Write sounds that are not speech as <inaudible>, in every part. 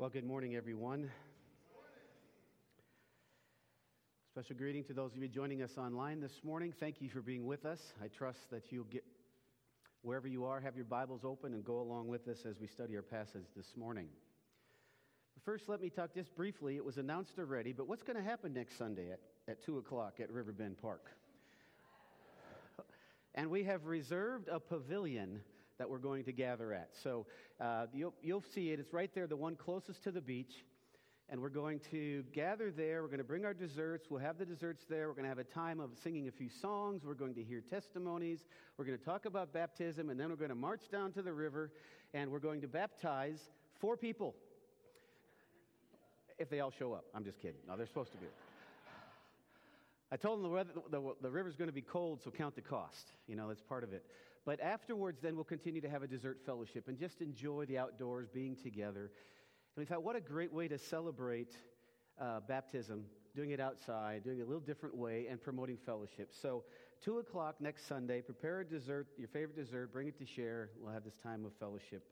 Well, good morning, everyone. Special greeting to those of you joining us online this morning. Thank you for being with us. I trust that you'll get wherever you are, have your Bibles open and go along with us as we study our passage this morning. First, let me talk just briefly. It was announced already, but what's going to happen next Sunday at, at 2 o'clock at Riverbend Park? And we have reserved a pavilion that we're going to gather at. So uh, you'll, you'll see it. It's right there, the one closest to the beach. And we're going to gather there. We're going to bring our desserts. We'll have the desserts there. We're going to have a time of singing a few songs. We're going to hear testimonies. We're going to talk about baptism. And then we're going to march down to the river and we're going to baptize four people. If they all show up. I'm just kidding. No, they're supposed to be. I told them the, weather, the, the river's going to be cold, so count the cost. You know, that's part of it. But afterwards, then we'll continue to have a dessert fellowship and just enjoy the outdoors, being together. And we thought, what a great way to celebrate uh, baptism, doing it outside, doing it a little different way, and promoting fellowship. So, 2 o'clock next Sunday, prepare a dessert, your favorite dessert, bring it to share. We'll have this time of fellowship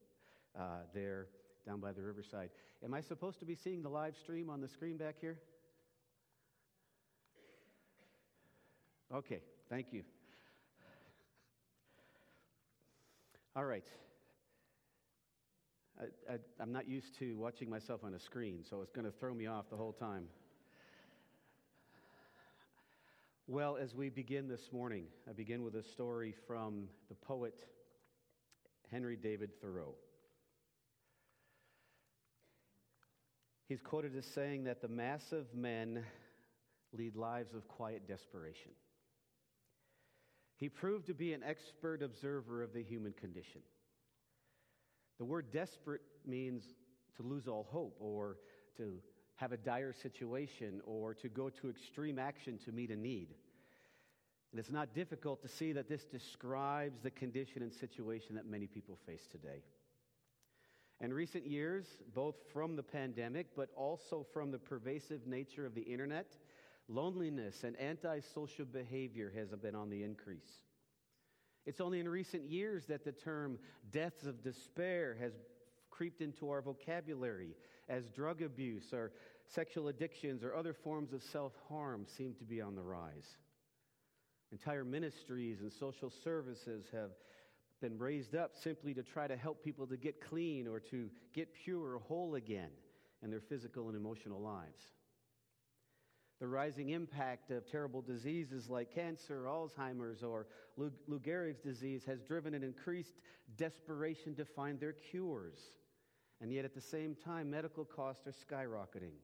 uh, there down by the riverside. Am I supposed to be seeing the live stream on the screen back here? Okay, thank you. All right. I, am not used to watching myself on a screen, so it's going to throw me off the whole time. Well, as we begin this morning, I begin with a story from the poet Henry David Thoreau. He's quoted as saying that the mass of men lead lives of quiet desperation. He proved to be an expert observer of the human condition. The word desperate means to lose all hope or to have a dire situation or to go to extreme action to meet a need. And it's not difficult to see that this describes the condition and situation that many people face today. In recent years, both from the pandemic, but also from the pervasive nature of the internet, Loneliness and antisocial behavior has been on the increase. It's only in recent years that the term deaths of despair has creeped into our vocabulary as drug abuse or sexual addictions or other forms of self harm seem to be on the rise. Entire ministries and social services have been raised up simply to try to help people to get clean or to get pure or whole again in their physical and emotional lives. The rising impact of terrible diseases like cancer, Alzheimer's, or Lou, Gehrig's disease has driven an increased desperation to find their cures. And yet, at the same time, medical costs are skyrocketing.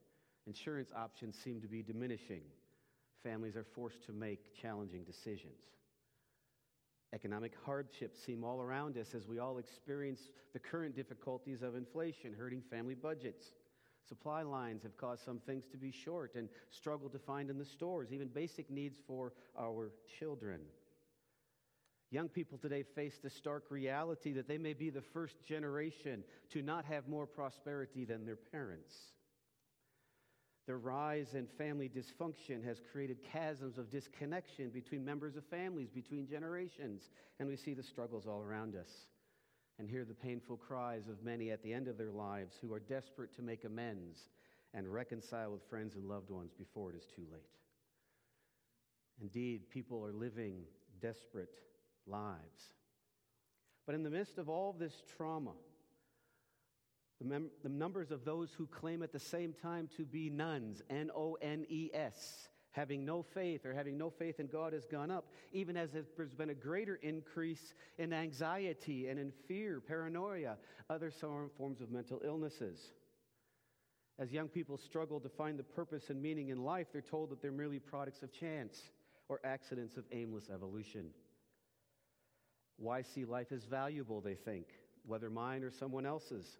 Insurance options seem to be diminishing. Families are forced to make challenging decisions. Economic hardships seem all around us as we all experience the current difficulties of inflation, hurting family budgets. Supply lines have caused some things to be short and struggle to find in the stores, even basic needs for our children. Young people today face the stark reality that they may be the first generation to not have more prosperity than their parents. The rise in family dysfunction has created chasms of disconnection between members of families, between generations, and we see the struggles all around us and hear the painful cries of many at the end of their lives who are desperate to make amends and reconcile with friends and loved ones before it is too late. Indeed, people are living desperate lives. But in the midst of all this trauma, the, mem- the numbers of those who claim at the same time to be nones, N O N E S, having no faith or having no faith in God has gone up, even as there's been a greater increase in anxiety and in fear, paranoia, other forms of mental illnesses. As young people struggle to find the purpose and meaning in life, they're told that they're merely products of chance or accidents of aimless evolution. Why see life as valuable, they think, whether mine or someone else's,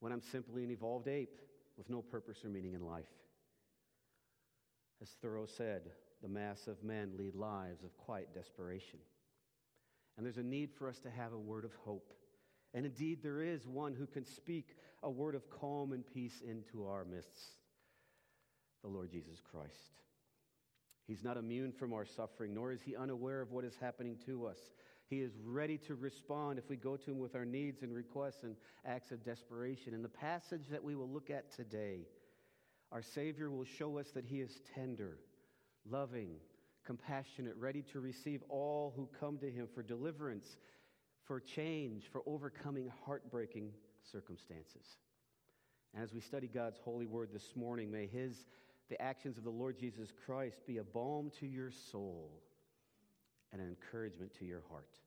when I'm simply an evolved ape with no purpose or meaning in life? As Thoreau said, the mass of men lead lives of quiet desperation. And there's a need for us to have a word of hope. And indeed, there is one who can speak a word of calm and peace into our midst the Lord Jesus Christ. He's not immune from our suffering, nor is he unaware of what is happening to us. He is ready to respond if we go to Him with our needs and requests and acts of desperation. In the passage that we will look at today, our Savior will show us that He is tender, loving, compassionate, ready to receive all who come to Him for deliverance, for change, for overcoming heartbreaking circumstances. And as we study God's holy word this morning, may His, the actions of the Lord Jesus Christ, be a balm to your soul and an encouragement to your heart.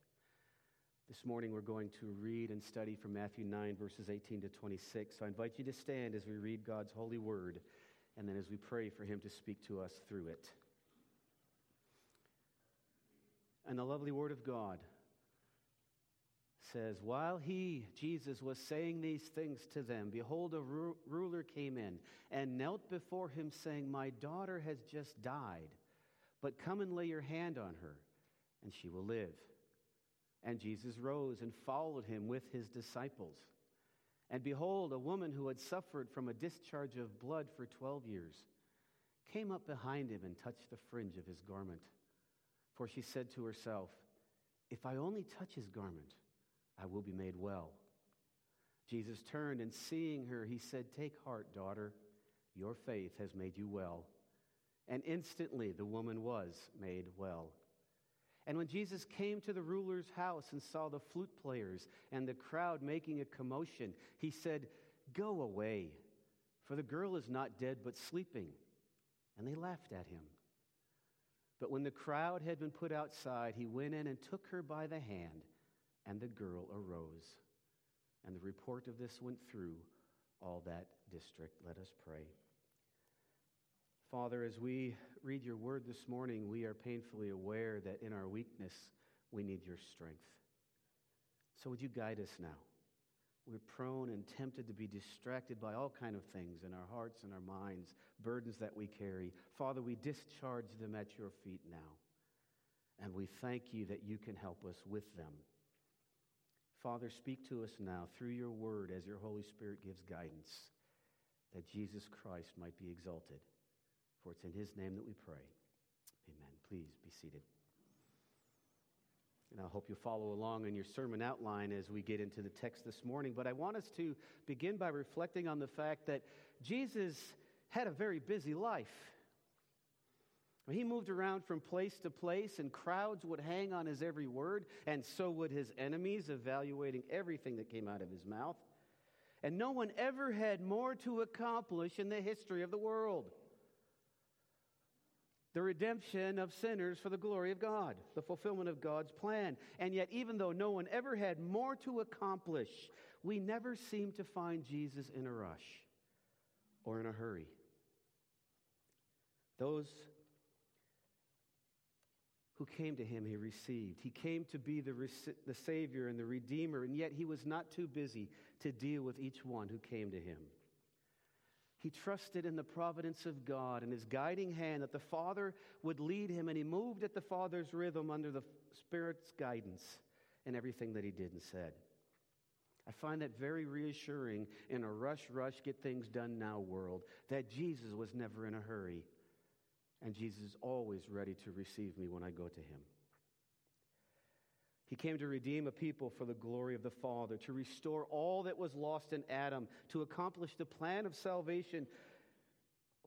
This morning, we're going to read and study from Matthew 9, verses 18 to 26. So I invite you to stand as we read God's holy word and then as we pray for Him to speak to us through it. And the lovely word of God says, While he, Jesus, was saying these things to them, behold, a ru- ruler came in and knelt before him, saying, My daughter has just died, but come and lay your hand on her and she will live. And Jesus rose and followed him with his disciples. And behold, a woman who had suffered from a discharge of blood for 12 years came up behind him and touched the fringe of his garment. For she said to herself, If I only touch his garment, I will be made well. Jesus turned and seeing her, he said, Take heart, daughter, your faith has made you well. And instantly the woman was made well. And when Jesus came to the ruler's house and saw the flute players and the crowd making a commotion, he said, Go away, for the girl is not dead but sleeping. And they laughed at him. But when the crowd had been put outside, he went in and took her by the hand, and the girl arose. And the report of this went through all that district. Let us pray. Father, as we read your word this morning, we are painfully aware that in our weakness, we need your strength. So would you guide us now? We're prone and tempted to be distracted by all kind of things in our hearts and our minds, burdens that we carry. Father, we discharge them at your feet now. And we thank you that you can help us with them. Father, speak to us now through your word as your Holy Spirit gives guidance, that Jesus Christ might be exalted. For it's in his name that we pray. Amen. Please be seated. And I hope you follow along in your sermon outline as we get into the text this morning. But I want us to begin by reflecting on the fact that Jesus had a very busy life. He moved around from place to place, and crowds would hang on his every word, and so would his enemies, evaluating everything that came out of his mouth. And no one ever had more to accomplish in the history of the world the redemption of sinners for the glory of God, the fulfillment of God's plan. And yet, even though no one ever had more to accomplish, we never seem to find Jesus in a rush or in a hurry. Those who came to him, he received. He came to be the, the Savior and the Redeemer, and yet he was not too busy to deal with each one who came to him. He trusted in the providence of God and his guiding hand that the Father would lead him, and he moved at the Father's rhythm under the Spirit's guidance in everything that he did and said. I find that very reassuring in a rush, rush, get things done now world that Jesus was never in a hurry, and Jesus is always ready to receive me when I go to him. He came to redeem a people for the glory of the Father, to restore all that was lost in Adam, to accomplish the plan of salvation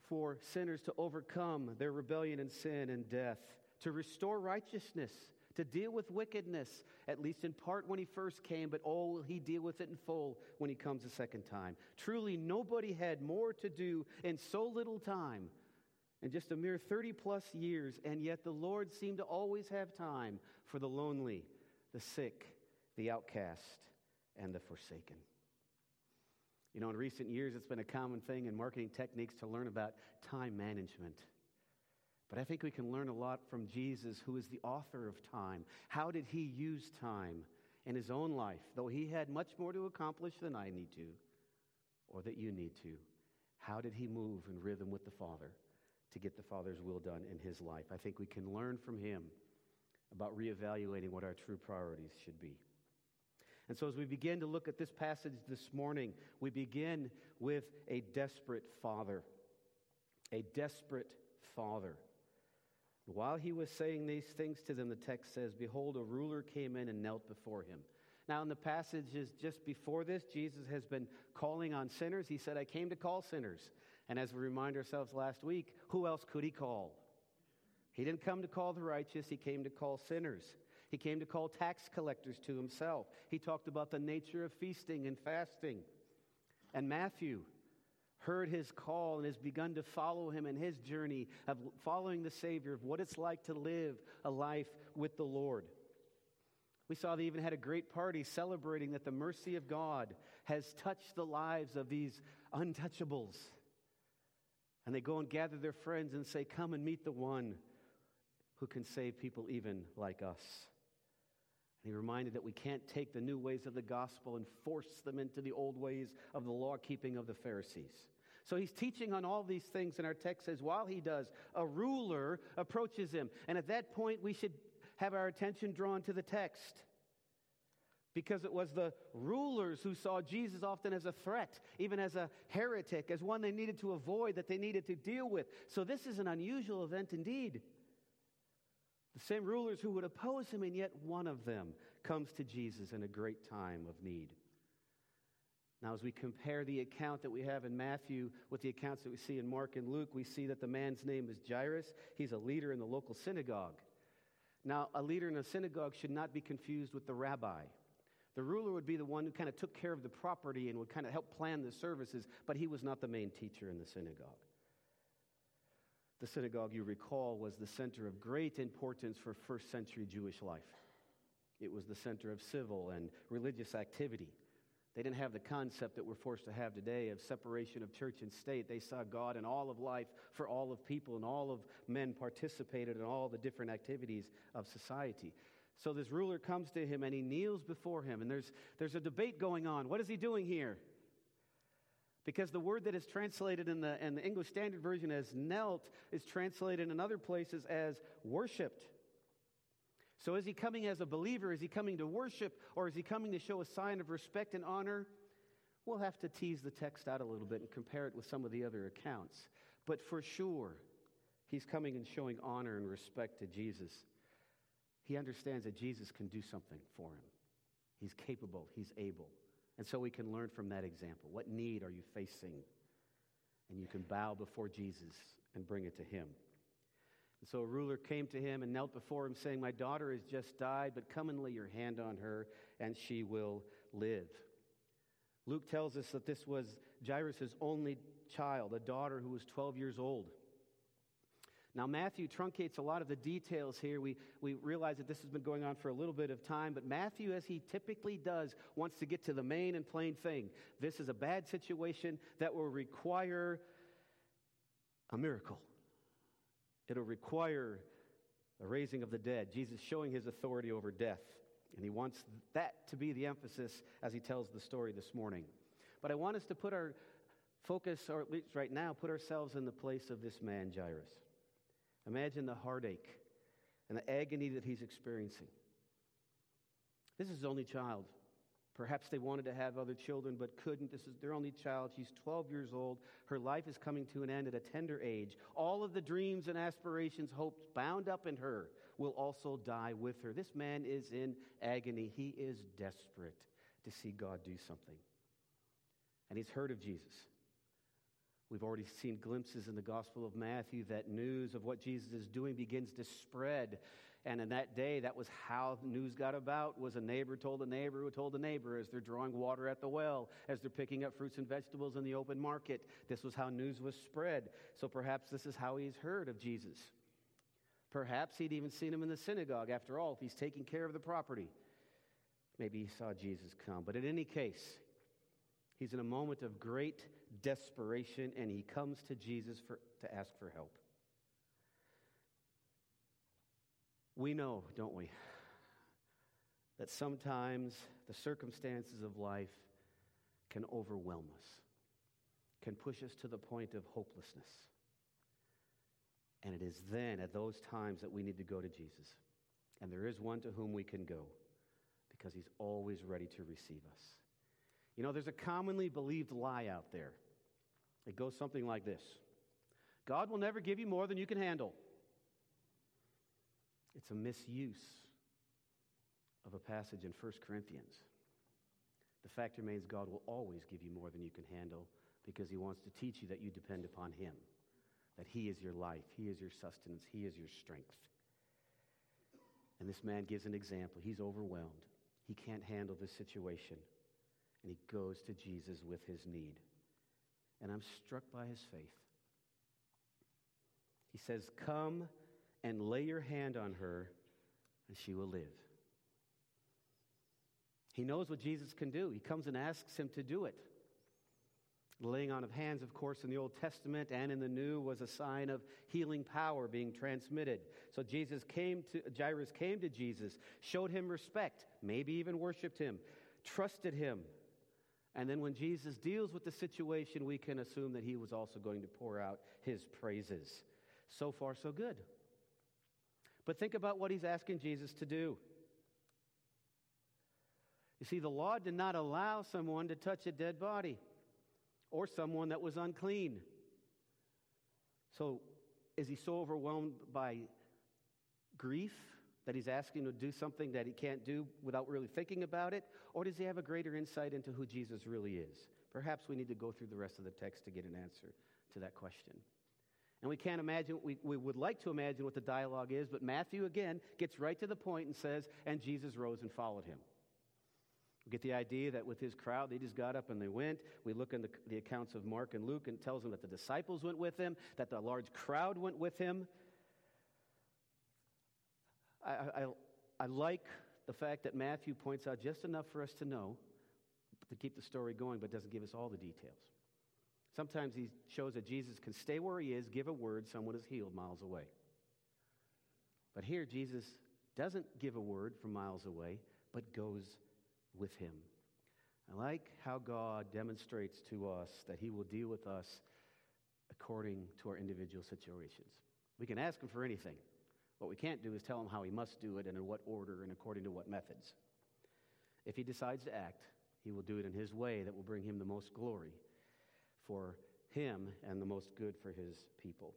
for sinners to overcome their rebellion and sin and death, to restore righteousness, to deal with wickedness, at least in part when he first came, but oh, will he deal with it in full when he comes a second time. Truly, nobody had more to do in so little time, in just a mere 30 plus years, and yet the Lord seemed to always have time for the lonely the sick, the outcast, and the forsaken. You know, in recent years, it's been a common thing in marketing techniques to learn about time management. But I think we can learn a lot from Jesus, who is the author of time. How did he use time in his own life, though he had much more to accomplish than I need to, or that you need to? How did he move in rhythm with the Father to get the Father's will done in his life? I think we can learn from him about reevaluating what our true priorities should be. And so, as we begin to look at this passage this morning, we begin with a desperate father. A desperate father. While he was saying these things to them, the text says, Behold, a ruler came in and knelt before him. Now, in the passages just before this, Jesus has been calling on sinners. He said, I came to call sinners. And as we remind ourselves last week, who else could he call? He didn't come to call the righteous, he came to call sinners. He came to call tax collectors to himself. He talked about the nature of feasting and fasting. And Matthew heard his call and has begun to follow him in his journey of following the Savior, of what it's like to live a life with the Lord. We saw they even had a great party celebrating that the mercy of God has touched the lives of these untouchables. And they go and gather their friends and say, Come and meet the one who can save people even like us. And he reminded that we can't take the new ways of the gospel and force them into the old ways of the law keeping of the Pharisees. So he's teaching on all these things, and our text says, while he does, a ruler approaches him. And at that point, we should have our attention drawn to the text. Because it was the rulers who saw Jesus often as a threat, even as a heretic, as one they needed to avoid, that they needed to deal with. So this is an unusual event indeed. The same rulers who would oppose him, and yet one of them comes to Jesus in a great time of need. Now, as we compare the account that we have in Matthew with the accounts that we see in Mark and Luke, we see that the man's name is Jairus. He's a leader in the local synagogue. Now, a leader in a synagogue should not be confused with the rabbi. The ruler would be the one who kind of took care of the property and would kind of help plan the services, but he was not the main teacher in the synagogue. The synagogue, you recall, was the center of great importance for first century Jewish life. It was the center of civil and religious activity. They didn't have the concept that we're forced to have today of separation of church and state. They saw God in all of life for all of people, and all of men participated in all the different activities of society. So this ruler comes to him and he kneels before him, and there's, there's a debate going on. What is he doing here? Because the word that is translated in the, in the English Standard Version as knelt is translated in other places as worshiped. So, is he coming as a believer? Is he coming to worship? Or is he coming to show a sign of respect and honor? We'll have to tease the text out a little bit and compare it with some of the other accounts. But for sure, he's coming and showing honor and respect to Jesus. He understands that Jesus can do something for him. He's capable, he's able. And so we can learn from that example. What need are you facing? And you can bow before Jesus and bring it to him. And so a ruler came to him and knelt before him, saying, My daughter has just died, but come and lay your hand on her, and she will live. Luke tells us that this was Jairus' only child, a daughter who was 12 years old. Now, Matthew truncates a lot of the details here. We, we realize that this has been going on for a little bit of time, but Matthew, as he typically does, wants to get to the main and plain thing. This is a bad situation that will require a miracle. It'll require a raising of the dead, Jesus showing his authority over death. And he wants that to be the emphasis as he tells the story this morning. But I want us to put our focus, or at least right now, put ourselves in the place of this man, Jairus. Imagine the heartache and the agony that he's experiencing. This is his only child. Perhaps they wanted to have other children but couldn't. This is their only child. She's 12 years old. Her life is coming to an end at a tender age. All of the dreams and aspirations, hopes bound up in her will also die with her. This man is in agony. He is desperate to see God do something. And he's heard of Jesus. We've already seen glimpses in the Gospel of Matthew that news of what Jesus is doing begins to spread and in that day, that was how news got about, was a neighbor told a neighbor who told a neighbor as they're drawing water at the well, as they're picking up fruits and vegetables in the open market. This was how news was spread. So perhaps this is how he's heard of Jesus. Perhaps he'd even seen him in the synagogue. After all, if he's taking care of the property, maybe he saw Jesus come. But in any case, he's in a moment of great desperation and he comes to Jesus for, to ask for help. We know, don't we, that sometimes the circumstances of life can overwhelm us, can push us to the point of hopelessness. And it is then, at those times, that we need to go to Jesus. And there is one to whom we can go because he's always ready to receive us. You know, there's a commonly believed lie out there. It goes something like this God will never give you more than you can handle. It's a misuse of a passage in 1 Corinthians. The fact remains, God will always give you more than you can handle because He wants to teach you that you depend upon Him, that He is your life, He is your sustenance, He is your strength. And this man gives an example. He's overwhelmed, he can't handle this situation, and he goes to Jesus with his need. And I'm struck by his faith. He says, Come and lay your hand on her, and she will live. He knows what Jesus can do. He comes and asks him to do it. Laying on of hands, of course, in the Old Testament and in the New was a sign of healing power being transmitted. So Jesus came to Jairus came to Jesus, showed him respect, maybe even worshiped him, trusted him. And then when Jesus deals with the situation, we can assume that he was also going to pour out his praises. So far, so good. But think about what he's asking Jesus to do. You see, the law did not allow someone to touch a dead body or someone that was unclean. So, is he so overwhelmed by grief that he's asking to do something that he can't do without really thinking about it? Or does he have a greater insight into who Jesus really is? Perhaps we need to go through the rest of the text to get an answer to that question. And we can't imagine, we, we would like to imagine what the dialogue is, but Matthew again gets right to the point and says, And Jesus rose and followed him. We get the idea that with his crowd, they just got up and they went. We look in the, the accounts of Mark and Luke and tells them that the disciples went with him, that the large crowd went with him. I, I, I like the fact that Matthew points out just enough for us to know to keep the story going, but doesn't give us all the details. Sometimes he shows that Jesus can stay where he is, give a word, someone is healed miles away. But here, Jesus doesn't give a word from miles away, but goes with him. I like how God demonstrates to us that he will deal with us according to our individual situations. We can ask him for anything. What we can't do is tell him how he must do it and in what order and according to what methods. If he decides to act, he will do it in his way that will bring him the most glory for him and the most good for his people.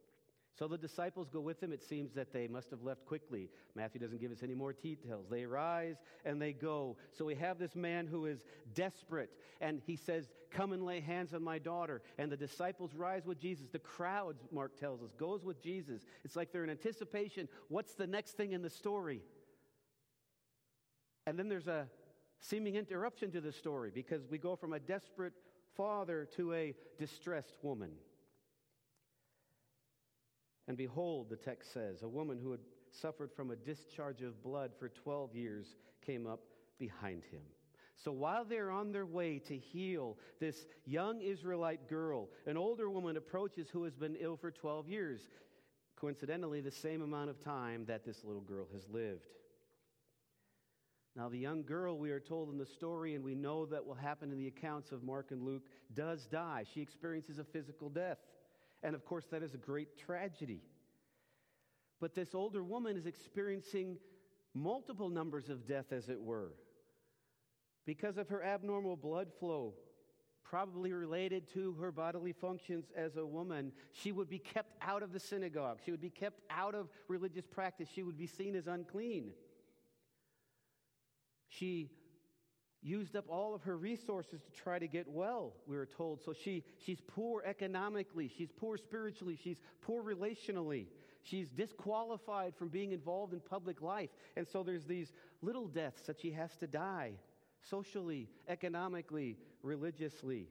So the disciples go with him. It seems that they must have left quickly. Matthew doesn't give us any more details. They rise and they go. So we have this man who is desperate, and he says, Come and lay hands on my daughter. And the disciples rise with Jesus. The crowds, Mark tells us, goes with Jesus. It's like they're in anticipation. What's the next thing in the story? And then there's a seeming interruption to the story because we go from a desperate father to a distressed woman. And behold, the text says, a woman who had suffered from a discharge of blood for 12 years came up behind him. So while they're on their way to heal this young Israelite girl, an older woman approaches who has been ill for 12 years. Coincidentally, the same amount of time that this little girl has lived. Now, the young girl, we are told in the story, and we know that will happen in the accounts of Mark and Luke, does die. She experiences a physical death. And of course, that is a great tragedy. But this older woman is experiencing multiple numbers of death, as it were, because of her abnormal blood flow, probably related to her bodily functions as a woman. She would be kept out of the synagogue, she would be kept out of religious practice, she would be seen as unclean. She used up all of her resources to try to get well, we were told. So she, she's poor economically, she's poor spiritually, she's poor relationally, she's disqualified from being involved in public life. And so there's these little deaths that she has to die socially, economically, religiously.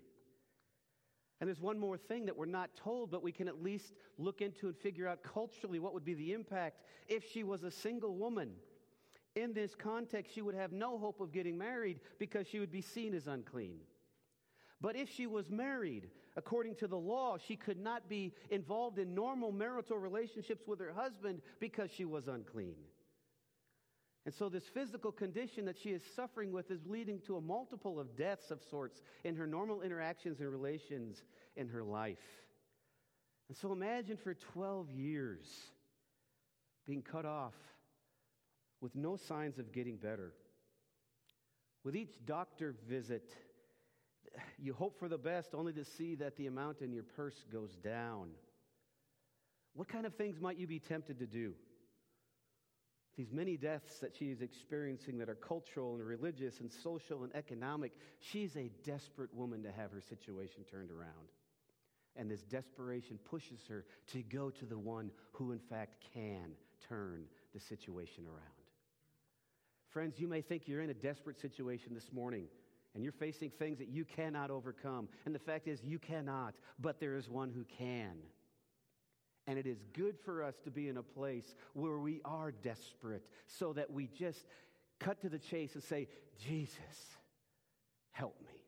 And there's one more thing that we're not told, but we can at least look into and figure out culturally what would be the impact if she was a single woman in this context, she would have no hope of getting married because she would be seen as unclean. But if she was married, according to the law, she could not be involved in normal marital relationships with her husband because she was unclean. And so, this physical condition that she is suffering with is leading to a multiple of deaths of sorts in her normal interactions and relations in her life. And so, imagine for 12 years being cut off with no signs of getting better. With each doctor visit, you hope for the best only to see that the amount in your purse goes down. What kind of things might you be tempted to do? these many deaths that she is experiencing that are cultural and religious and social and economic, she's a desperate woman to have her situation turned around. And this desperation pushes her to go to the one who, in fact, can turn the situation around. Friends, you may think you're in a desperate situation this morning and you're facing things that you cannot overcome. And the fact is, you cannot, but there is one who can. And it is good for us to be in a place where we are desperate so that we just cut to the chase and say, Jesus, help me.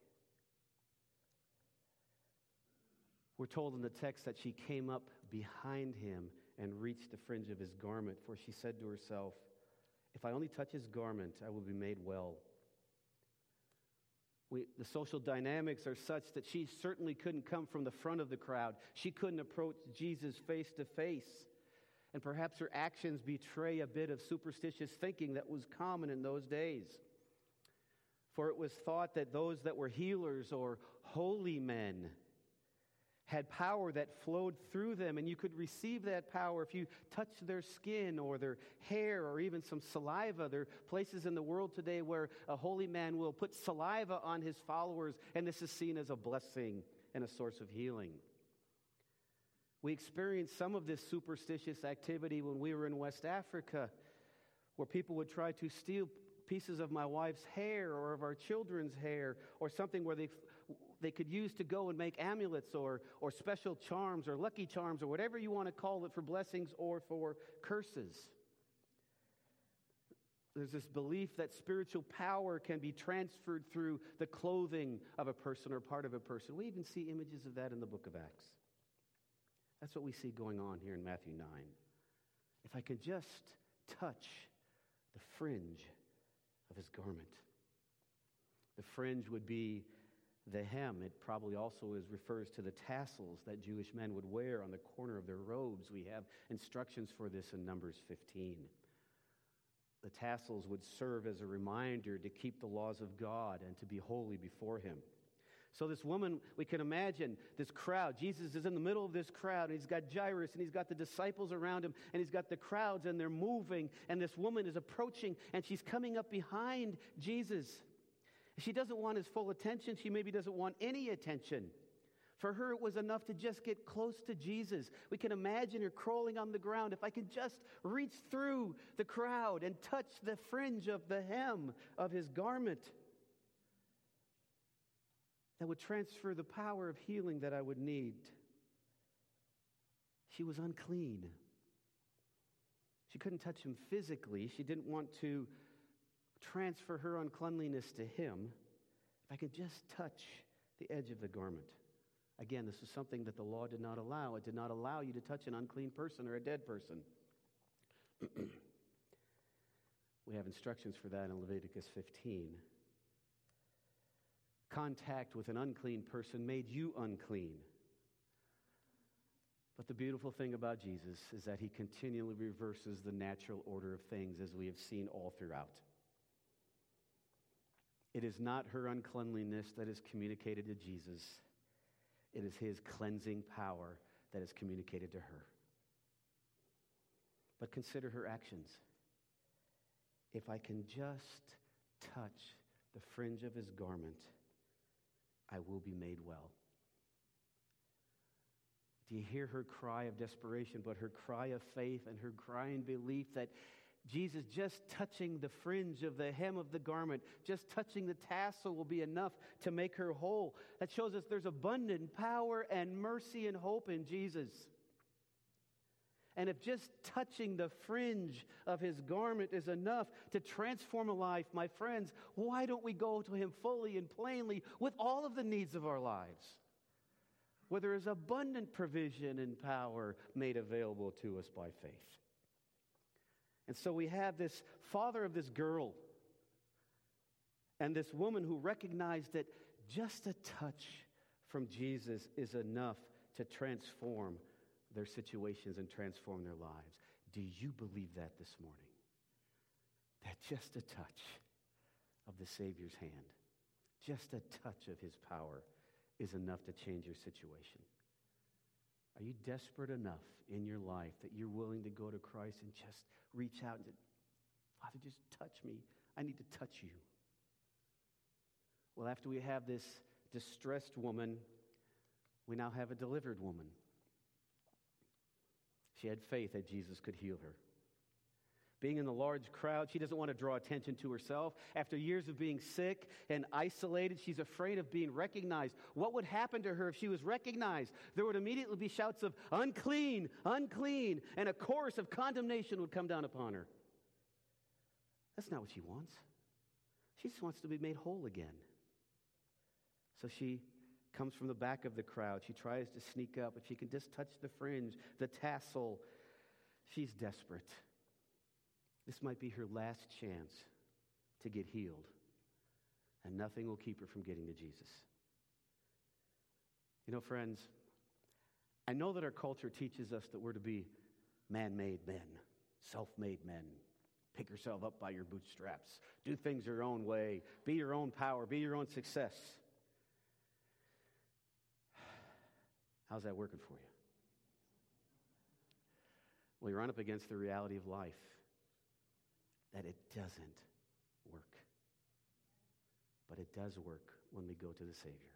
We're told in the text that she came up behind him and reached the fringe of his garment, for she said to herself, If I only touch his garment, I will be made well. We, the social dynamics are such that she certainly couldn't come from the front of the crowd. She couldn't approach Jesus face to face. And perhaps her actions betray a bit of superstitious thinking that was common in those days. For it was thought that those that were healers or holy men had power that flowed through them, and you could receive that power if you touched their skin or their hair or even some saliva. There are places in the world today where a holy man will put saliva on his followers, and this is seen as a blessing and a source of healing. We experienced some of this superstitious activity when we were in West Africa, where people would try to steal pieces of my wife's hair or of our children's hair or something where they they could use to go and make amulets or, or special charms or lucky charms or whatever you want to call it for blessings or for curses. There's this belief that spiritual power can be transferred through the clothing of a person or part of a person. We even see images of that in the book of Acts. That's what we see going on here in Matthew 9. If I could just touch the fringe of his garment, the fringe would be the hem, it probably also is, refers to the tassels that Jewish men would wear on the corner of their robes. We have instructions for this in Numbers 15. The tassels would serve as a reminder to keep the laws of God and to be holy before Him. So, this woman, we can imagine this crowd. Jesus is in the middle of this crowd, and he's got Jairus, and he's got the disciples around him, and he's got the crowds, and they're moving. And this woman is approaching, and she's coming up behind Jesus. She doesn't want his full attention. She maybe doesn't want any attention. For her, it was enough to just get close to Jesus. We can imagine her crawling on the ground. If I could just reach through the crowd and touch the fringe of the hem of his garment, that would transfer the power of healing that I would need. She was unclean. She couldn't touch him physically. She didn't want to transfer her uncleanliness to him if I could just touch the edge of the garment. Again, this is something that the law did not allow. It did not allow you to touch an unclean person or a dead person. <clears throat> we have instructions for that in Leviticus 15. Contact with an unclean person made you unclean. But the beautiful thing about Jesus is that he continually reverses the natural order of things as we have seen all throughout. It is not her uncleanliness that is communicated to Jesus, it is his cleansing power that is communicated to her. But consider her actions. If I can just touch the fringe of his garment, I will be made well. Do you hear her cry of desperation, but her cry of faith and her cry in belief that Jesus just touching the fringe of the hem of the garment, just touching the tassel will be enough to make her whole. That shows us there's abundant power and mercy and hope in Jesus. And if just touching the fringe of his garment is enough to transform a life, my friends, why don't we go to him fully and plainly with all of the needs of our lives? Where there is abundant provision and power made available to us by faith. And so we have this father of this girl and this woman who recognized that just a touch from Jesus is enough to transform their situations and transform their lives. Do you believe that this morning? That just a touch of the Savior's hand, just a touch of his power is enough to change your situation. Are you desperate enough in your life that you're willing to go to Christ and just reach out and say, Father, just touch me. I need to touch you. Well, after we have this distressed woman, we now have a delivered woman. She had faith that Jesus could heal her. Being in the large crowd, she doesn't want to draw attention to herself. After years of being sick and isolated, she's afraid of being recognized. What would happen to her if she was recognized? There would immediately be shouts of unclean, unclean, and a chorus of condemnation would come down upon her. That's not what she wants. She just wants to be made whole again. So she comes from the back of the crowd. She tries to sneak up. If she can just touch the fringe, the tassel, she's desperate. This might be her last chance to get healed, and nothing will keep her from getting to Jesus. You know, friends, I know that our culture teaches us that we're to be man made men, self made men. Pick yourself up by your bootstraps. Do things your own way. Be your own power. Be your own success. How's that working for you? Well, you run up against the reality of life that it doesn't work. But it does work when we go to the Savior.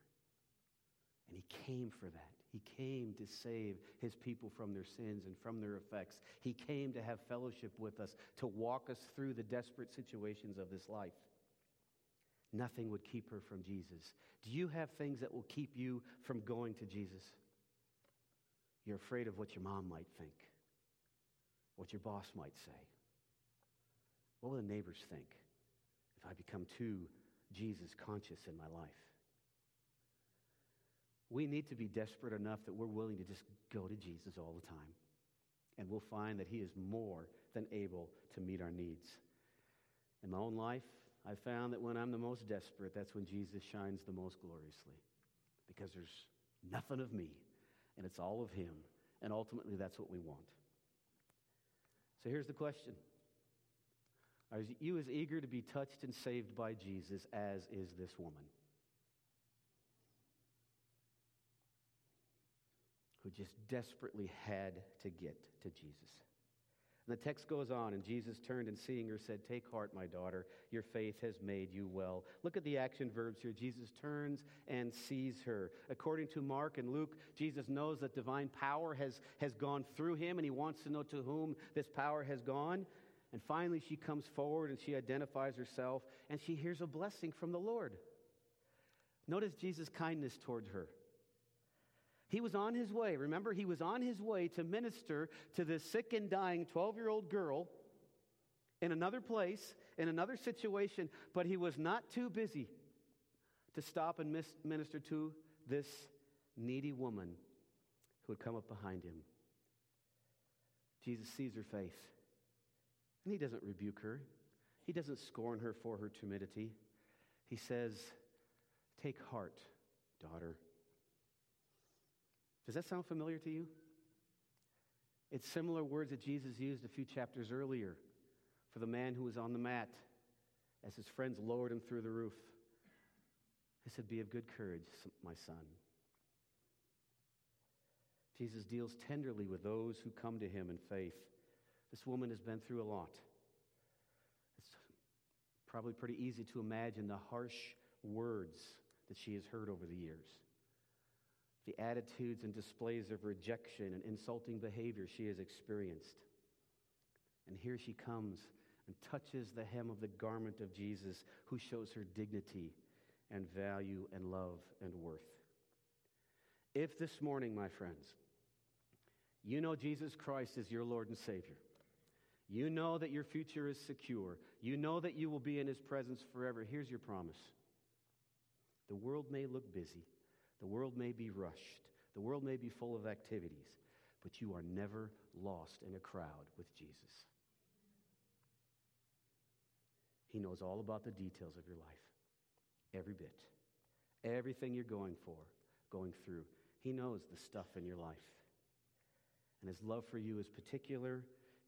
And He came for that. He came to save His people from their sins and from their effects. He came to have fellowship with us, to walk us through the desperate situations of this life. Nothing would keep her from Jesus. Do you have things that will keep you from going to Jesus? You're afraid of what your mom might think, what your boss might say. What will the neighbors think if I become too Jesus conscious in my life? We need to be desperate enough that we're willing to just go to Jesus all the time. And we'll find that He is more than able to meet our needs. In my own life, I found that when I'm the most desperate, that's when Jesus shines the most gloriously. Because there's nothing of me, and it's all of Him. And ultimately, that's what we want. So here's the question are you as eager to be touched and saved by Jesus as is this woman? Who just desperately had to get to Jesus. And the text goes on, and Jesus turned and seeing her said, Take heart, my daughter, your faith has made you well. Look at the action verbs here. Jesus turns and sees her. According to Mark and Luke, Jesus knows that divine power has, has gone through him, and he wants to know to whom this power has gone. And finally, she comes forward and she identifies herself and she hears a blessing from the Lord. Notice Jesus' kindness towards her. He was on his way. Remember, he was on his way to minister to this sick and dying 12 year old girl in another place, in another situation, but he was not too busy to stop and minister to this needy woman who had come up behind him. Jesus sees her faith. And he doesn't rebuke her, he doesn't scorn her for her timidity. He says, Take heart, daughter. Does that sound familiar to you? It's similar words that Jesus used a few chapters earlier for the man who was on the mat as his friends lowered him through the roof. He said, Be of good courage, my son. Jesus deals tenderly with those who come to him in faith. This woman has been through a lot. It's probably pretty easy to imagine the harsh words that she has heard over the years, the attitudes and displays of rejection and insulting behavior she has experienced. And here she comes and touches the hem of the garment of Jesus, who shows her dignity and value and love and worth. If this morning, my friends, you know Jesus Christ is your Lord and Savior, you know that your future is secure. You know that you will be in His presence forever. Here's your promise the world may look busy, the world may be rushed, the world may be full of activities, but you are never lost in a crowd with Jesus. He knows all about the details of your life, every bit, everything you're going for, going through. He knows the stuff in your life. And his love for you is particular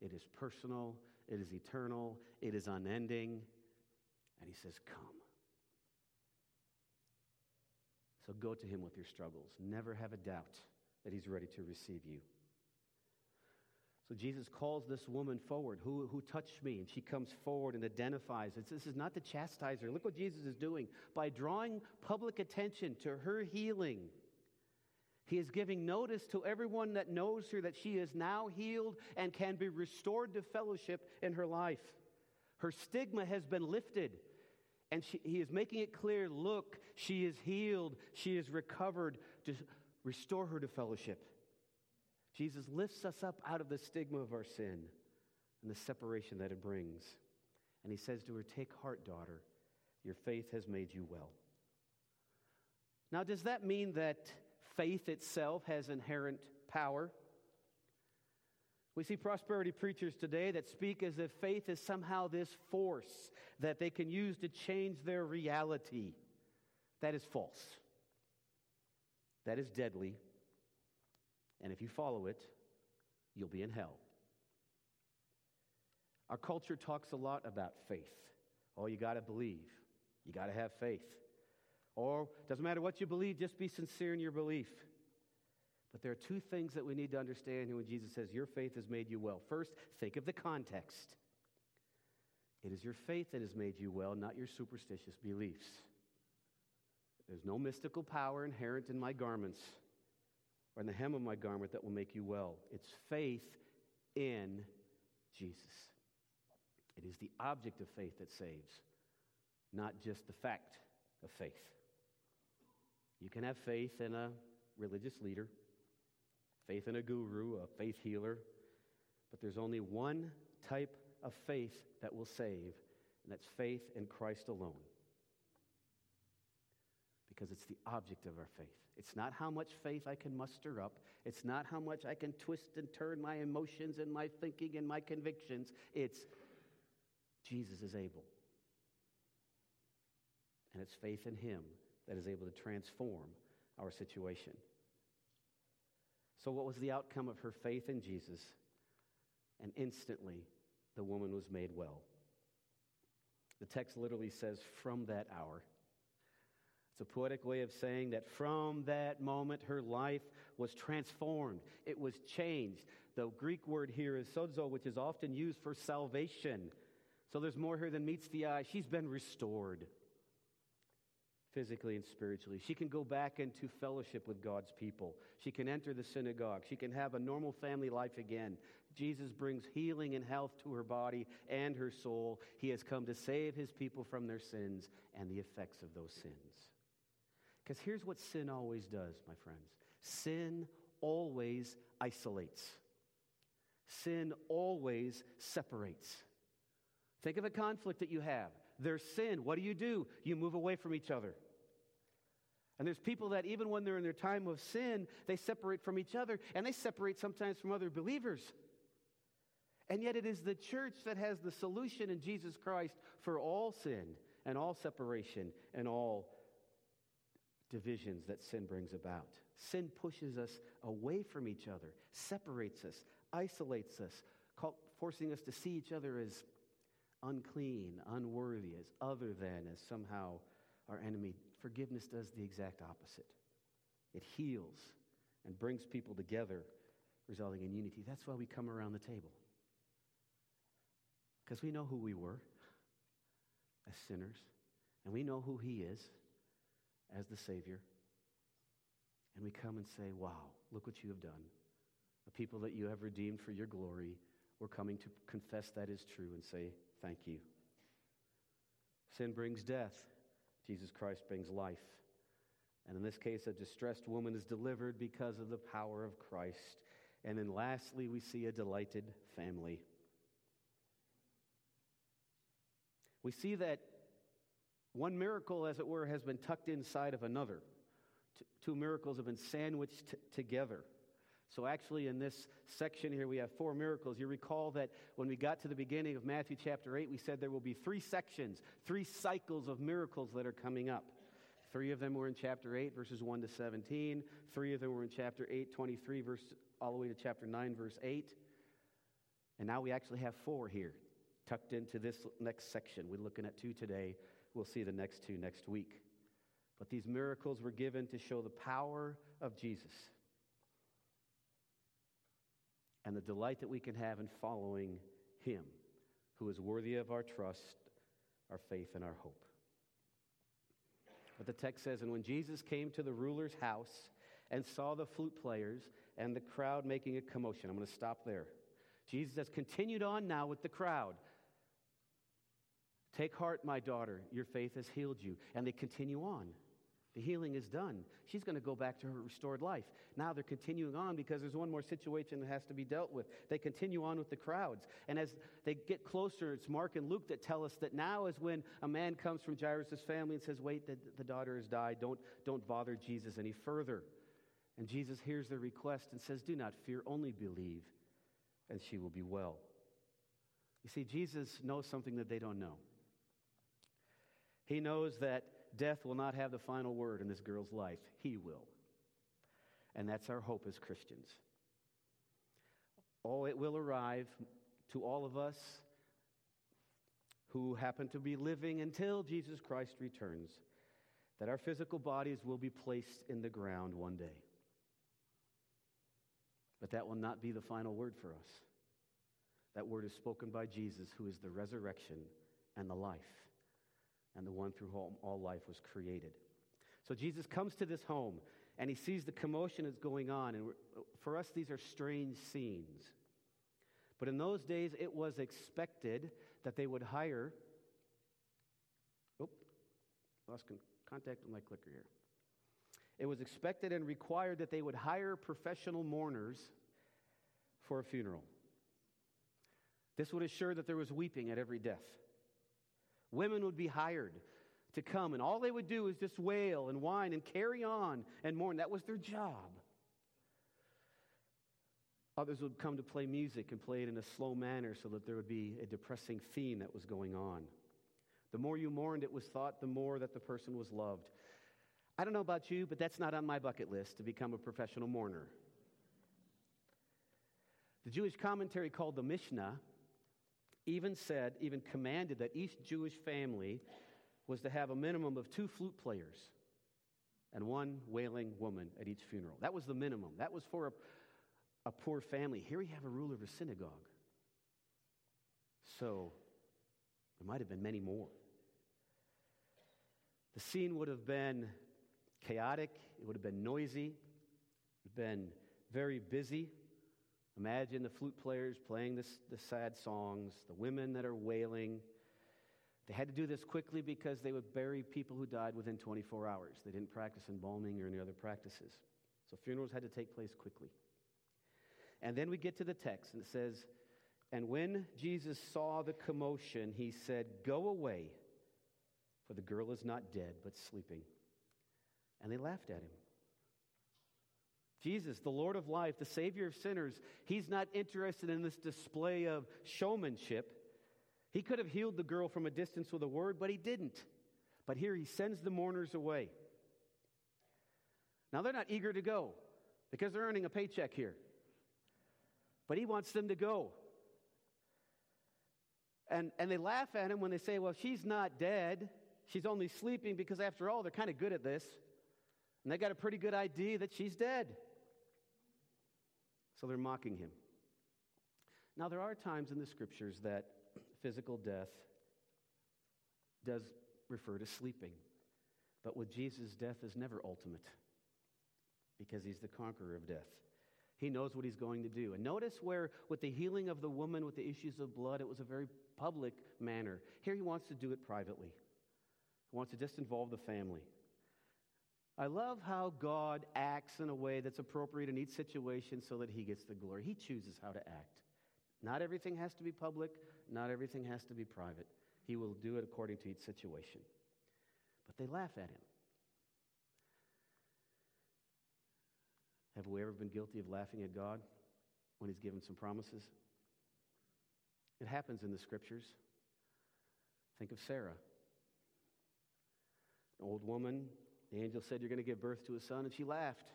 it is personal, it is eternal, it is unending. And he says, Come. So go to him with your struggles. Never have a doubt that he's ready to receive you. So Jesus calls this woman forward. Who, who touched me? And she comes forward and identifies. It's, this is not to chastise her. Look what Jesus is doing. By drawing public attention to her healing, he is giving notice to everyone that knows her that she is now healed and can be restored to fellowship in her life. Her stigma has been lifted. And she, he is making it clear look, she is healed, she is recovered to restore her to fellowship. Jesus lifts us up out of the stigma of our sin and the separation that it brings. And he says to her, Take heart, daughter, your faith has made you well. Now, does that mean that faith itself has inherent power? We see prosperity preachers today that speak as if faith is somehow this force that they can use to change their reality. That is false. That is deadly. And if you follow it, you'll be in hell. Our culture talks a lot about faith. Oh, you got to believe. You got to have faith. Or, doesn't matter what you believe, just be sincere in your belief. But there are two things that we need to understand when Jesus says, Your faith has made you well. First, think of the context. It is your faith that has made you well, not your superstitious beliefs. There's no mystical power inherent in my garments or in the hem of my garment that will make you well. It's faith in Jesus. It is the object of faith that saves, not just the fact of faith. You can have faith in a religious leader, faith in a guru, a faith healer, but there's only one type of faith that will save, and that's faith in Christ alone because it's the object of our faith. It's not how much faith I can muster up. It's not how much I can twist and turn my emotions and my thinking and my convictions. It's Jesus is able. And it's faith in Him that is able to transform our situation. So, what was the outcome of her faith in Jesus? And instantly, the woman was made well. The text literally says, from that hour. It's a poetic way of saying that from that moment her life was transformed. It was changed. The Greek word here is sozo, which is often used for salvation. So there's more here than meets the eye. She's been restored physically and spiritually. She can go back into fellowship with God's people. She can enter the synagogue. She can have a normal family life again. Jesus brings healing and health to her body and her soul. He has come to save his people from their sins and the effects of those sins. Because here's what sin always does, my friends sin always isolates, sin always separates. Think of a conflict that you have. There's sin. What do you do? You move away from each other. And there's people that even when they're in their time of sin, they separate from each other and they separate sometimes from other believers. And yet it is the church that has the solution in Jesus Christ for all sin and all separation and all divisions that sin brings about. Sin pushes us away from each other, separates us, isolates us, forcing us to see each other as unclean, unworthy, as other than, as somehow our enemy. Forgiveness does the exact opposite. It heals and brings people together, resulting in unity. That's why we come around the table. Because we know who we were as sinners, and we know who He is as the Savior. And we come and say, Wow, look what you have done. A people that you have redeemed for your glory, we're coming to confess that is true and say, Thank you. Sin brings death, Jesus Christ brings life. And in this case, a distressed woman is delivered because of the power of Christ. And then lastly, we see a delighted family. We see that one miracle, as it were, has been tucked inside of another. T- two miracles have been sandwiched t- together. So, actually, in this section here, we have four miracles. You recall that when we got to the beginning of Matthew chapter 8, we said there will be three sections, three cycles of miracles that are coming up. Three of them were in chapter 8, verses 1 to 17. Three of them were in chapter 8, 23, verse, all the way to chapter 9, verse 8. And now we actually have four here, tucked into this next section. We're looking at two today We'll see the next two next week. But these miracles were given to show the power of Jesus. And the delight that we can have in following Him, who is worthy of our trust, our faith, and our hope. But the text says, And when Jesus came to the ruler's house and saw the flute players and the crowd making a commotion, I'm going to stop there. Jesus has continued on now with the crowd. Take heart, my daughter, your faith has healed you. And they continue on. The healing is done. She's going to go back to her restored life. Now they're continuing on because there's one more situation that has to be dealt with. They continue on with the crowds. And as they get closer, it's Mark and Luke that tell us that now is when a man comes from Jairus' family and says, Wait, the, the daughter has died. Don't, don't bother Jesus any further. And Jesus hears their request and says, Do not fear, only believe, and she will be well. You see, Jesus knows something that they don't know. He knows that death will not have the final word in this girl's life. He will. And that's our hope as Christians. Oh, it will arrive to all of us who happen to be living until Jesus Christ returns, that our physical bodies will be placed in the ground one day. But that will not be the final word for us. That word is spoken by Jesus, who is the resurrection and the life and the one through whom all life was created. So Jesus comes to this home and he sees the commotion that's going on. And for us, these are strange scenes. But in those days, it was expected that they would hire. Oh, lost contact with my clicker here. It was expected and required that they would hire professional mourners for a funeral. This would assure that there was weeping at every death. Women would be hired to come, and all they would do is just wail and whine and carry on and mourn. That was their job. Others would come to play music and play it in a slow manner so that there would be a depressing theme that was going on. The more you mourned, it was thought, the more that the person was loved. I don't know about you, but that's not on my bucket list to become a professional mourner. The Jewish commentary called the Mishnah even said, even commanded that each Jewish family was to have a minimum of two flute players and one wailing woman at each funeral. That was the minimum. That was for a, a poor family. Here we have a ruler of a synagogue. So there might have been many more. The scene would have been chaotic, it would have been noisy, it would have been very busy. Imagine the flute players playing this, the sad songs, the women that are wailing. They had to do this quickly because they would bury people who died within 24 hours. They didn't practice embalming or any other practices. So funerals had to take place quickly. And then we get to the text, and it says, And when Jesus saw the commotion, he said, Go away, for the girl is not dead, but sleeping. And they laughed at him. Jesus, the Lord of life, the Savior of sinners, he's not interested in this display of showmanship. He could have healed the girl from a distance with a word, but he didn't. But here he sends the mourners away. Now they're not eager to go because they're earning a paycheck here. But he wants them to go. And, and they laugh at him when they say, well, she's not dead. She's only sleeping because, after all, they're kind of good at this. And they got a pretty good idea that she's dead. So they're mocking him. Now, there are times in the scriptures that physical death does refer to sleeping. But with Jesus, death is never ultimate because he's the conqueror of death. He knows what he's going to do. And notice where, with the healing of the woman with the issues of blood, it was a very public manner. Here he wants to do it privately, he wants to just involve the family. I love how God acts in a way that's appropriate in each situation so that he gets the glory. He chooses how to act. Not everything has to be public, not everything has to be private. He will do it according to each situation. But they laugh at him. Have we ever been guilty of laughing at God when he's given some promises? It happens in the scriptures. Think of Sarah, an old woman the angel said, You're going to give birth to a son, and she laughed.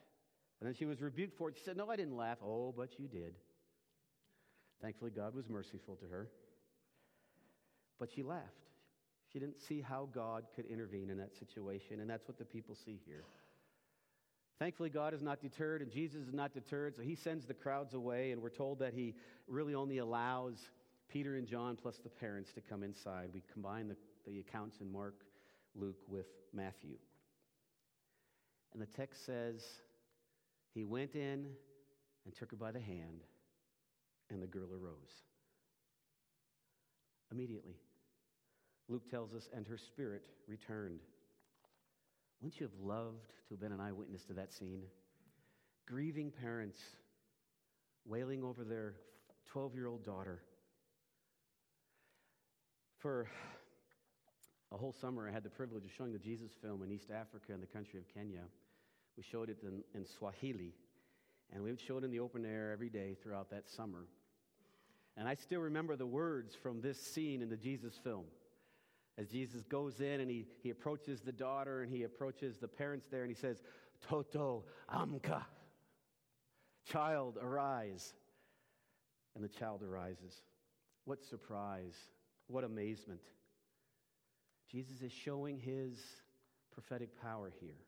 And then she was rebuked for it. She said, No, I didn't laugh. Oh, but you did. Thankfully, God was merciful to her. But she laughed. She didn't see how God could intervene in that situation, and that's what the people see here. Thankfully, God is not deterred and Jesus is not deterred, so he sends the crowds away, and we're told that he really only allows Peter and John plus the parents to come inside. We combine the, the accounts in Mark, Luke with Matthew. And the text says, He went in and took her by the hand, and the girl arose. Immediately. Luke tells us, and her spirit returned. Wouldn't you have loved to have been an eyewitness to that scene? Grieving parents wailing over their 12 year old daughter. For a whole summer, I had the privilege of showing the Jesus film in East Africa in the country of Kenya. We showed it in, in Swahili, and we would show it in the open air every day throughout that summer. And I still remember the words from this scene in the Jesus film. As Jesus goes in and he, he approaches the daughter and he approaches the parents there and he says, Toto Amka, child, arise. And the child arises. What surprise, what amazement. Jesus is showing his prophetic power here.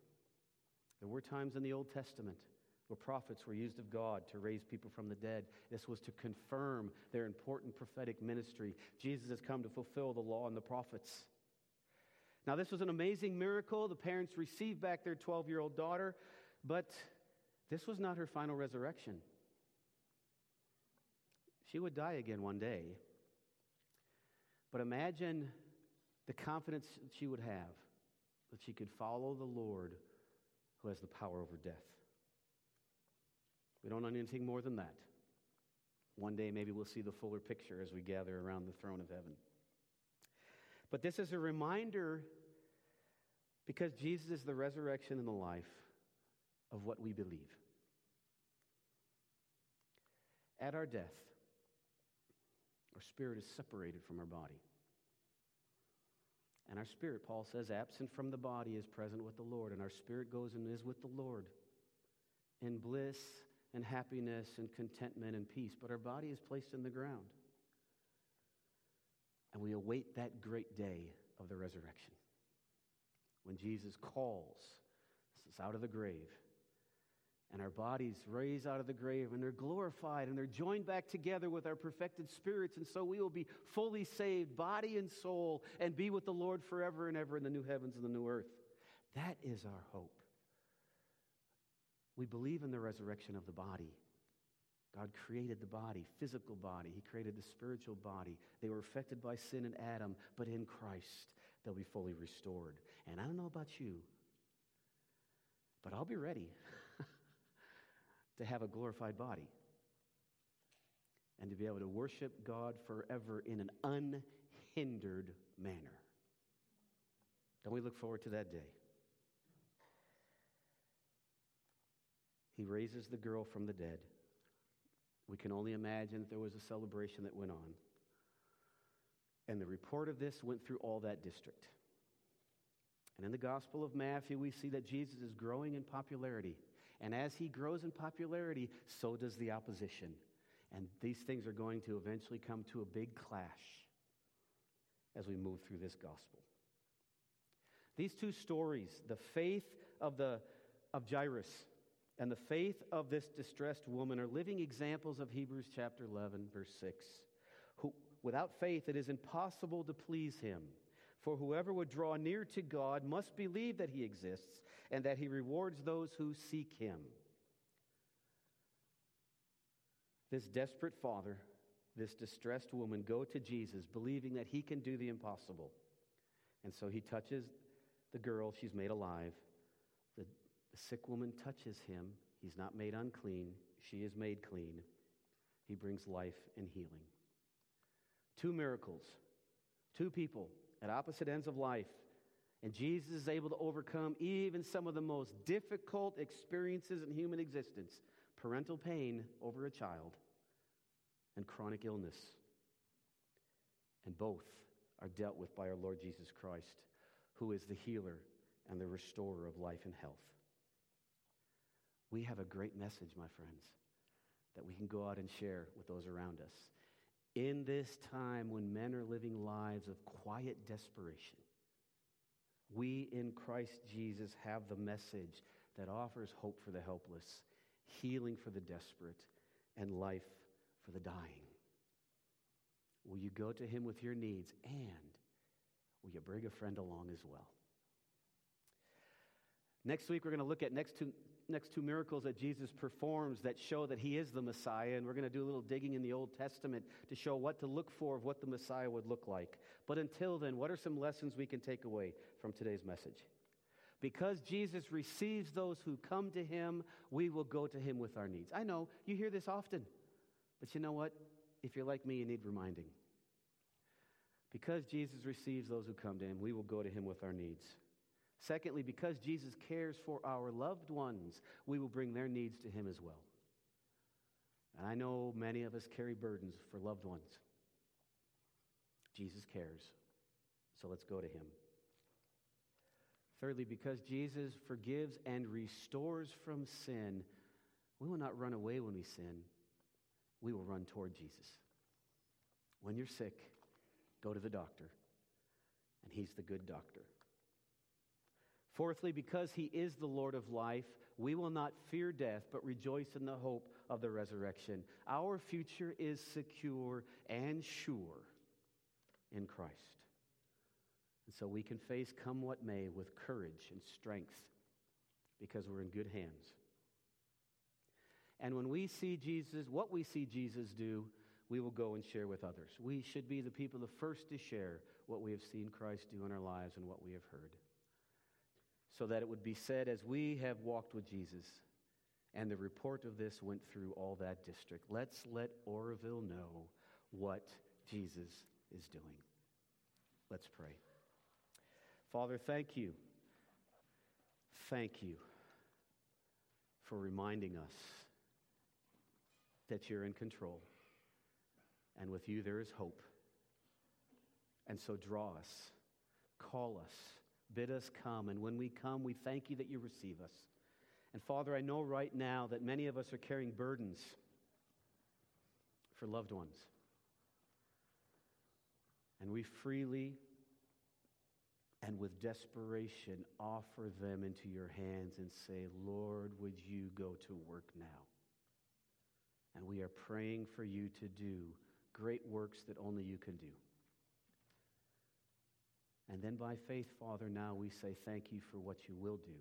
There were times in the Old Testament where prophets were used of God to raise people from the dead. This was to confirm their important prophetic ministry. Jesus has come to fulfill the law and the prophets. Now, this was an amazing miracle. The parents received back their 12 year old daughter, but this was not her final resurrection. She would die again one day. But imagine the confidence she would have that she could follow the Lord who has the power over death. We don't know anything more than that. One day, maybe we'll see the fuller picture as we gather around the throne of heaven. But this is a reminder because Jesus is the resurrection and the life of what we believe. At our death, our spirit is separated from our body. And our spirit, Paul says, absent from the body is present with the Lord. And our spirit goes and is with the Lord in bliss and happiness and contentment and peace. But our body is placed in the ground. And we await that great day of the resurrection when Jesus calls us out of the grave and our bodies raised out of the grave and they're glorified and they're joined back together with our perfected spirits. And so we will be fully saved, body and soul, and be with the Lord forever and ever in the new heavens and the new earth. That is our hope. We believe in the resurrection of the body. God created the body, physical body. He created the spiritual body. They were affected by sin in Adam, but in Christ, they'll be fully restored. And I don't know about you, but I'll be ready <laughs> to have a glorified body and to be able to worship God forever in an unhindered manner. Don't we look forward to that day? He raises the girl from the dead. We can only imagine that there was a celebration that went on. And the report of this went through all that district. And in the Gospel of Matthew, we see that Jesus is growing in popularity. And as he grows in popularity, so does the opposition. And these things are going to eventually come to a big clash as we move through this gospel. These two stories, the faith of, the, of Jairus and the faith of this distressed woman, are living examples of Hebrews chapter 11, verse 6. Who, without faith, it is impossible to please him. For whoever would draw near to God must believe that he exists and that he rewards those who seek him. This desperate father, this distressed woman go to Jesus believing that he can do the impossible. And so he touches the girl, she's made alive. The, the sick woman touches him. He's not made unclean, she is made clean. He brings life and healing. Two miracles, two people at opposite ends of life. And Jesus is able to overcome even some of the most difficult experiences in human existence parental pain over a child and chronic illness. And both are dealt with by our Lord Jesus Christ, who is the healer and the restorer of life and health. We have a great message, my friends, that we can go out and share with those around us. In this time when men are living lives of quiet desperation, we in Christ Jesus have the message that offers hope for the helpless, healing for the desperate, and life for the dying. Will you go to him with your needs and will you bring a friend along as well? Next week, we're going to look at next two, next two miracles that Jesus performs that show that he is the Messiah. And we're going to do a little digging in the Old Testament to show what to look for of what the Messiah would look like. But until then, what are some lessons we can take away from today's message? Because Jesus receives those who come to him, we will go to him with our needs. I know you hear this often, but you know what? If you're like me, you need reminding. Because Jesus receives those who come to him, we will go to him with our needs. Secondly, because Jesus cares for our loved ones, we will bring their needs to him as well. And I know many of us carry burdens for loved ones. Jesus cares. So let's go to him. Thirdly, because Jesus forgives and restores from sin, we will not run away when we sin. We will run toward Jesus. When you're sick, go to the doctor, and he's the good doctor. Fourthly, because he is the Lord of life, we will not fear death, but rejoice in the hope of the resurrection. Our future is secure and sure in Christ. And so we can face come what may with courage and strength because we're in good hands. And when we see Jesus, what we see Jesus do, we will go and share with others. We should be the people the first to share what we have seen Christ do in our lives and what we have heard. So that it would be said, as we have walked with Jesus, and the report of this went through all that district. Let's let Oroville know what Jesus is doing. Let's pray. Father, thank you. Thank you for reminding us that you're in control. And with you, there is hope. And so draw us, call us, bid us come. And when we come, we thank you that you receive us. And Father, I know right now that many of us are carrying burdens for loved ones. And we freely and with desperation offer them into your hands and say, Lord, would you go to work now? And we are praying for you to do great works that only you can do. And then by faith, Father, now we say thank you for what you will do.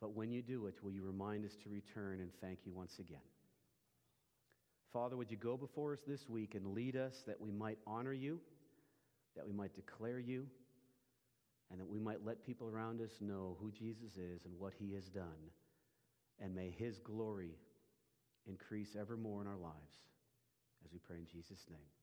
But when you do it, will you remind us to return and thank you once again? Father, would you go before us this week and lead us that we might honor you, that we might declare you, and that we might let people around us know who Jesus is and what he has done. And may his glory increase evermore in our lives. As we pray in Jesus' name.